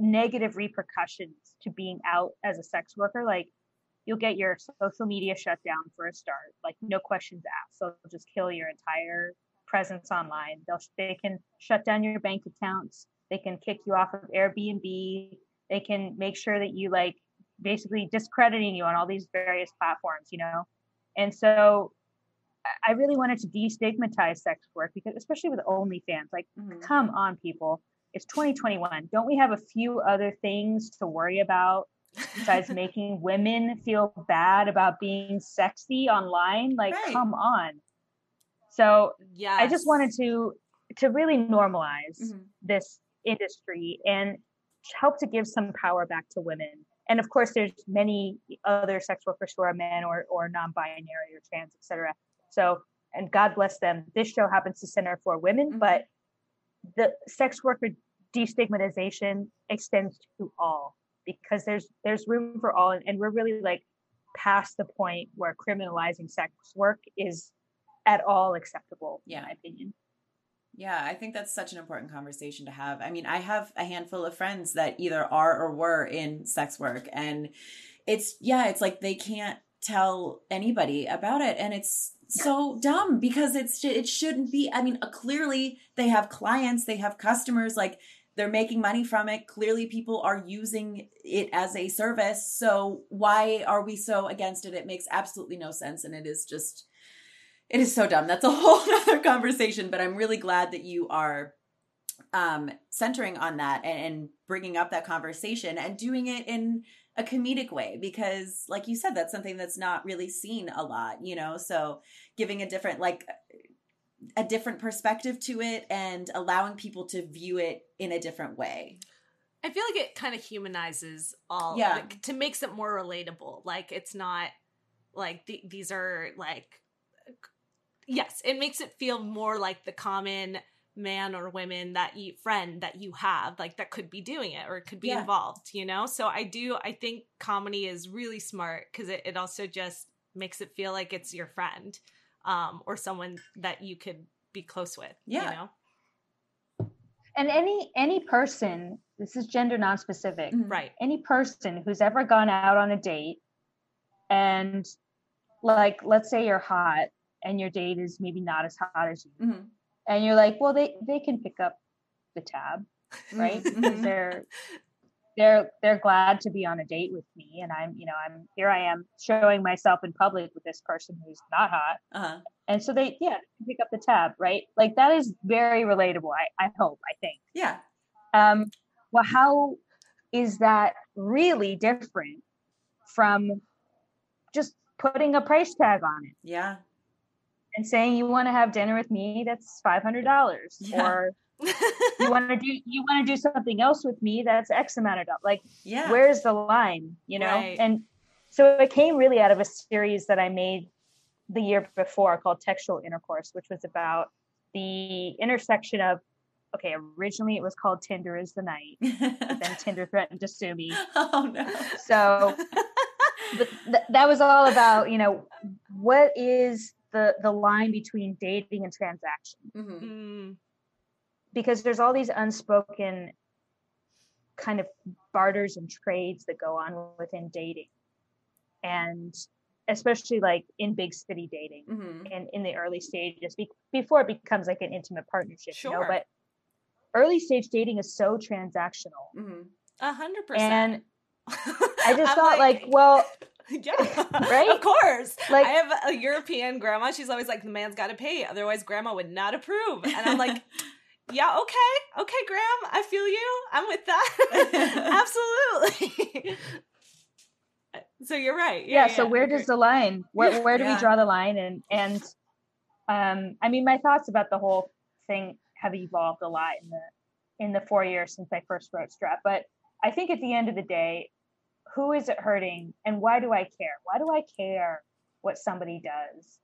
Speaker 9: negative repercussions to being out as a sex worker. Like you'll get your social media shut down for a start like no questions asked. So they'll just kill your entire presence online. They'll they can shut down your bank accounts. They can kick you off of airbnb. They can make sure that you like basically discrediting you on all these various platforms you know? And so i really wanted to destigmatize sex work because especially with onlyfans like mm-hmm. come on people. It's 2021 don't we have a few other things to worry about besides *laughs* making women feel bad about being sexy online? Like right. come on. So yeah i just wanted to to really normalize mm-hmm. this industry and help to give some power back to women. And of course there's many other sex workers who are men or or non-binary or trans etc so and god bless them this show happens to center for women mm-hmm. but the sex worker destigmatization extends to all because there's there's room for all and, and we're really like past the point where criminalizing sex work is at all acceptable yeah. in my opinion
Speaker 7: yeah, I think that's such an important conversation to have. I mean, I have a handful of friends that either are or were in sex work and it's yeah, it's like they can't tell anybody about it and it's so dumb because it's it shouldn't be. I mean, uh, clearly they have clients, they have customers like they're making money from it. Clearly, people are using it as a service. So, why are we so against it? It makes absolutely no sense. And it is just, it is so dumb. That's a *laughs* whole other conversation. But I'm really glad that you are um, centering on that and, and bringing up that conversation and doing it in a comedic way because like you said that's something that's not really seen a lot you know so giving a different like a different perspective to it and allowing people to view it in a different way.
Speaker 8: I feel like it kind of humanizes all yeah. Like, to makes it more relatable. Like it's not like th- these are like uh, yes, it makes it feel more like the common man or women that you friend that you have like that could be doing it or could be yeah. involved you know so i do i think comedy is really smart because it, it also just makes it feel like it's your friend um, or someone that you could be close with. Yeah. You know?
Speaker 9: And any any person, this is gender non-specific,
Speaker 8: mm-hmm. right?
Speaker 9: Any person who's ever gone out on a date and like let's say you're hot and your date is maybe not as hot as you mm-hmm. And you're like well they they can pick up the tab right? Mm-hmm. they're they're they're glad to be on a date with me and i'm you know i'm here i am showing myself in public with this person who's not hot. Uh-huh. and so they yeah pick up the tab right? Like that is very relatable i i hope i think.
Speaker 7: Yeah.
Speaker 9: Um well how is that really different from just putting a price tag on it?
Speaker 7: Yeah
Speaker 9: and saying you want to have dinner with me that's $500 yeah. or you *laughs* want to do you want to do something else with me that's x amount of dollars like yeah. where's the line you know? Right. and so it came really out of a series that i made the year before called textual intercourse which was about the intersection of okay originally it was called tinder is the night *laughs* then tinder threatened to sue me.
Speaker 7: Oh no.
Speaker 9: So but th- that was all about you know what is the the line between dating and transaction mm-hmm. mm because there's all these unspoken kind of barters and trades that go on within dating and especially like in big city dating mm-hmm. and in the early stages be- before it becomes like an intimate partnership sure. you know but early stage dating is so transactional
Speaker 8: mm-hmm. a hundred percent
Speaker 9: and *laughs* i just thought like, like well *laughs*
Speaker 8: Yeah, right. Of course. Like I have a European grandma. She's always like, "The man's got to pay, otherwise, grandma would not approve." And I'm like, *laughs* "Yeah, okay, okay, Graham, I feel you. I'm with that. *laughs* Absolutely." so you're right.
Speaker 9: Yeah. yeah so where does the line? Where where do yeah. we draw the line? And and um, I mean, my thoughts about the whole thing have evolved a lot in the in the four years since I first wrote Strut. But I think at the end of the day, who is it hurting, and why do I care? Why do I care what somebody does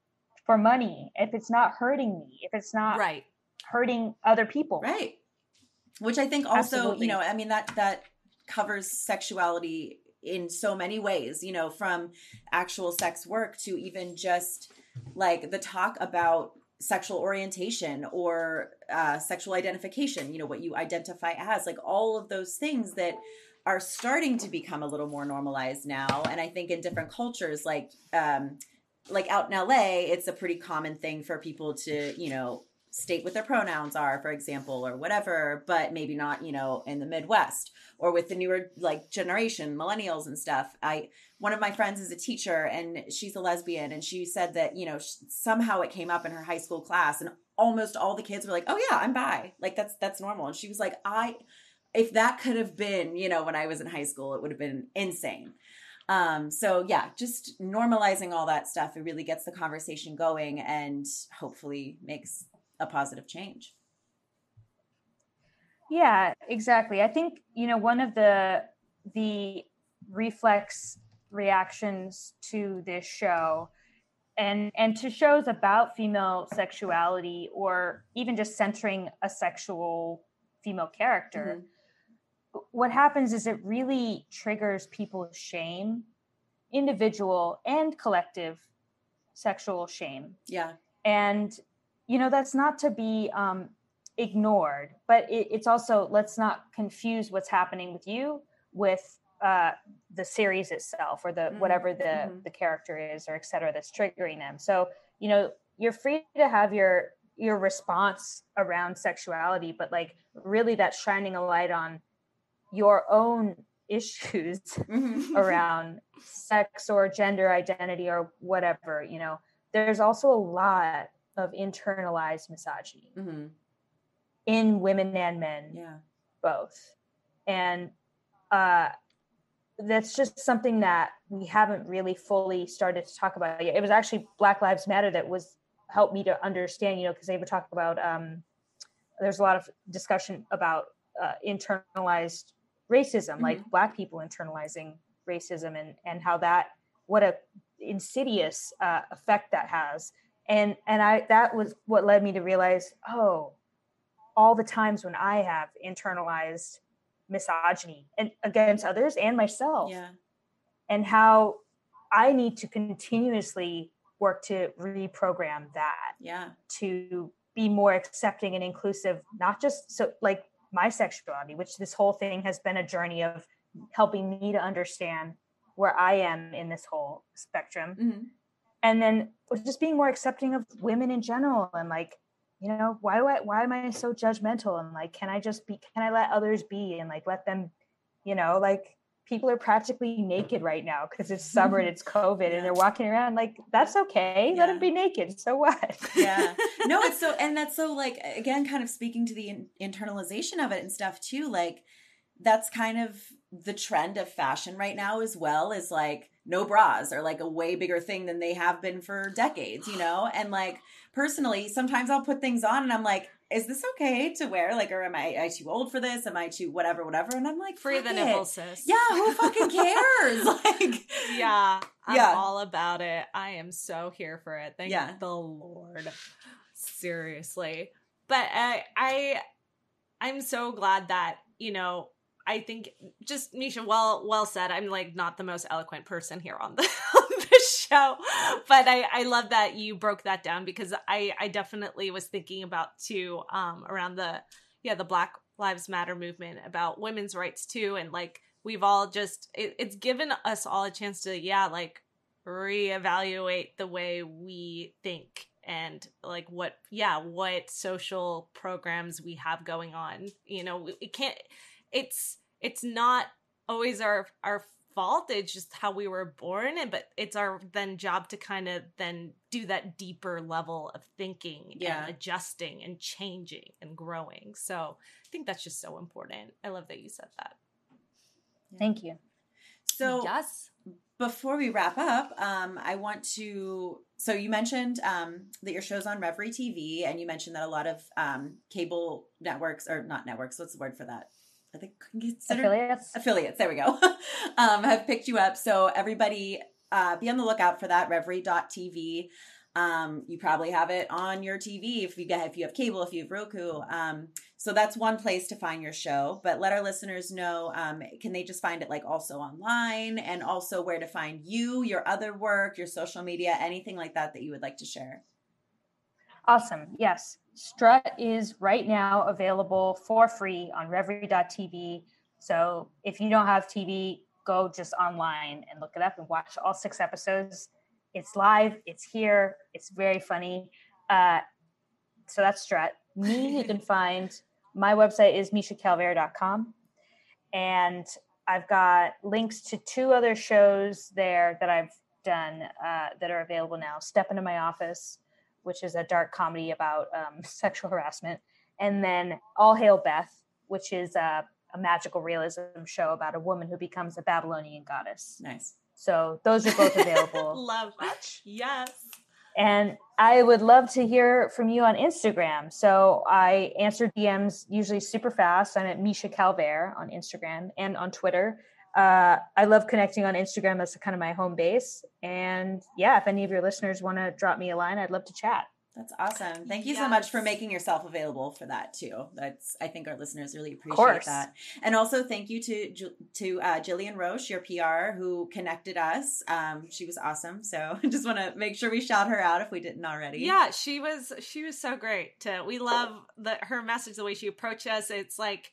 Speaker 9: for money if it's not hurting me? If it's not
Speaker 8: right
Speaker 9: hurting other people,
Speaker 7: right? Which I think also, Absolutely. you know, I mean that that covers sexuality in so many ways, you know, from actual sex work to even just like the talk about sexual orientation or uh, sexual identification, you know, what you identify as, like all of those things that are starting to become a little more normalized now. And I think in different cultures, like, um, like out in LA, it's a pretty common thing for people to, you know, state what their pronouns are, for example, or whatever, but maybe not, you know, in the Midwest or with the newer like generation, millennials and stuff. I one of my friends is a teacher and she's a lesbian and she said that, you know, somehow it came up in her high school class and almost all the kids were like, "Oh yeah, I'm bi." Like that's that's normal. And she was like, "I if that could have been, you know, when I was in high school, it would have been insane." Um, so yeah, just normalizing all that stuff, it really gets the conversation going and hopefully makes a positive change.
Speaker 9: Yeah, exactly. I think, you know, one of the the reflex reactions to this show and and to shows about female sexuality or even just centering a sexual female character mm-hmm. What happens is it really triggers people's shame individual and collective sexual shame
Speaker 7: yeah
Speaker 9: and you know that's not to be um, ignored but it, it's also let's not confuse what's happening with you with uh, the series itself or the mm-hmm. whatever the mm-hmm. the character is or et cetera that's triggering them so you know you're free to have your your response around sexuality but like really that's shining a light on your own *laughs* issues mm-hmm. around sex or gender identity or whatever you know there's also a lot of internalized misogyny mm-hmm. in women and men,
Speaker 7: yeah,
Speaker 9: both, and uh, that's just something that we haven't really fully started to talk about yet. It was actually Black Lives Matter that was helped me to understand, you know, because they would talk about. Um, there's a lot of discussion about uh, internalized racism, mm-hmm. like Black people internalizing racism, and and how that what a insidious uh, effect that has. And and i that was what led me to realize oh all the times when i have internalized misogyny and against others and myself
Speaker 7: yeah.
Speaker 9: and how i need to continuously work to reprogram that
Speaker 7: yeah.
Speaker 9: to be more accepting and inclusive not just so like my sexuality which this whole thing has been a journey of helping me to understand where i am in this whole spectrum. Mm-hmm. And then just being more accepting of women in general and like you know why do i why am i so judgmental? And like can i just be can i let others be and like let them you know like people are practically naked right now because it's *laughs* summer and it's covid yeah. and they're walking around like that's okay yeah. let them be naked so what
Speaker 7: yeah no *laughs* it's so and that's so like again kind of speaking to the in- internalization of it and stuff too like that's kind of the trend of fashion right now as well is like no bras are like a way bigger thing than they have been for decades, you know? And like personally, sometimes I'll put things on and I'm like, is this okay to wear? Like, or am I, am I too old for this? Am I too whatever, whatever? And I'm like,
Speaker 8: free the nipples, sis.
Speaker 7: Yeah, who fucking cares? *laughs* like,
Speaker 8: yeah, I'm yeah. all about it. I am so here for it. Thank yeah. the Lord. Seriously, but I, I, I'm so glad that you know I think just Misha, well, well said. I'm like not the most eloquent person here on the show, but I, I love that you broke that down because I, I definitely was thinking about too, um, around the, yeah, the Black Lives Matter movement about women's rights too. And like, we've all just, it, it's given us all a chance to, yeah, like reevaluate the way we think and like what, yeah, what social programs we have going on. You know, it can't, it's it's not always our our fault. It's just how we were born, and but it's our then job to kind of then do that deeper level of thinking
Speaker 7: Yeah.
Speaker 8: and adjusting and changing and growing. So I think that's just so important. I love that you said that.
Speaker 9: Thank you.
Speaker 7: So
Speaker 10: yes.
Speaker 7: before we wrap up, um, I want to. So you mentioned um, that your show's on Revry TV, and you mentioned that a lot of um, cable networks, or not networks, what's the word for that? Are they considered
Speaker 9: Affiliates.
Speaker 7: affiliates? There we go. *laughs* um, have picked you up. So everybody, uh, be on the lookout for that. Revry.tv. Um, you probably have it on your TV if you get if you have cable, if you have Roku. Um, so that's one place to find your show. But let our listeners know, um, can they just find it like also online and also where to find you, your other work, your social media, anything like that that you would like to share?
Speaker 9: Awesome. Yes. Strut is right now available for free on revry.tv. So if you don't have TV, go just online and look it up and watch all six episodes. It's live, it's here, it's very funny. Uh, so that's Strut. Me, you can *laughs* find my website is mishacalvert.com. And I've got links to two other shows there that I've done uh, that are available now. Step into my office, which is a dark comedy about um, *laughs* sexual harassment, and then All Hail Beth, which is a, a magical realism show about a woman who becomes a Babylonian goddess.
Speaker 7: Nice.
Speaker 9: So those are both available. *laughs*
Speaker 8: Love much. Yes.
Speaker 9: And I would love to hear from you on Instagram. So I answer DMs usually super fast. I'm at Misha Calvert on Instagram and on Twitter. Uh, I love connecting on Instagram. That's kind of my home base. And yeah, if any of your listeners want to drop me a line, I'd love to chat.
Speaker 7: That's awesome. Thank you so much for making yourself available for that too. That's I think our listeners really appreciate that. And also thank you to to uh, Jillian Roche, your PR, who connected us. Um, she was awesome. So I *laughs* just want to make sure we shout her out if we didn't already.
Speaker 8: Yeah, she was she was so great. To, we love the her message, the way she approached us. It's like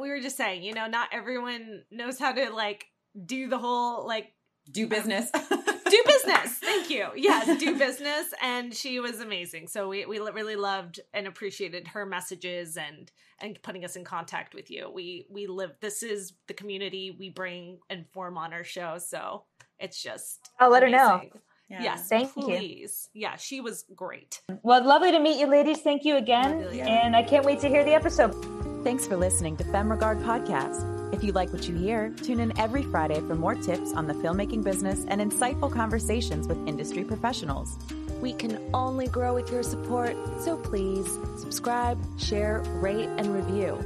Speaker 8: we were just saying, you know, not everyone knows how to like do the whole like
Speaker 7: do um, business. *laughs*
Speaker 8: do business. Thank you. Yes, do business. And she was amazing. So we, we really loved and appreciated her messages and and putting us in contact with you. We we live this is the community we bring and form on our show. So it's just
Speaker 9: I'll let her know.
Speaker 8: amazing. Yes,
Speaker 9: Thank you.
Speaker 8: please. Yeah, she was great.
Speaker 9: Well, lovely to meet you, ladies. Thank you again. And I can't wait to hear the episode.
Speaker 5: Thanks for listening to Femme Regard Podcast. If you like what you hear, tune in every Friday for more tips on the filmmaking business and insightful conversations with industry professionals.
Speaker 10: We can only grow with your support, so please subscribe, share, rate, and review.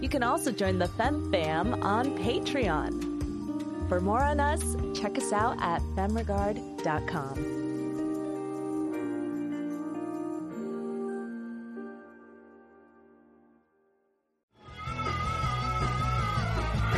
Speaker 10: You can also join the Fem Fam on Patreon. For more on us, check us out at femregard.com.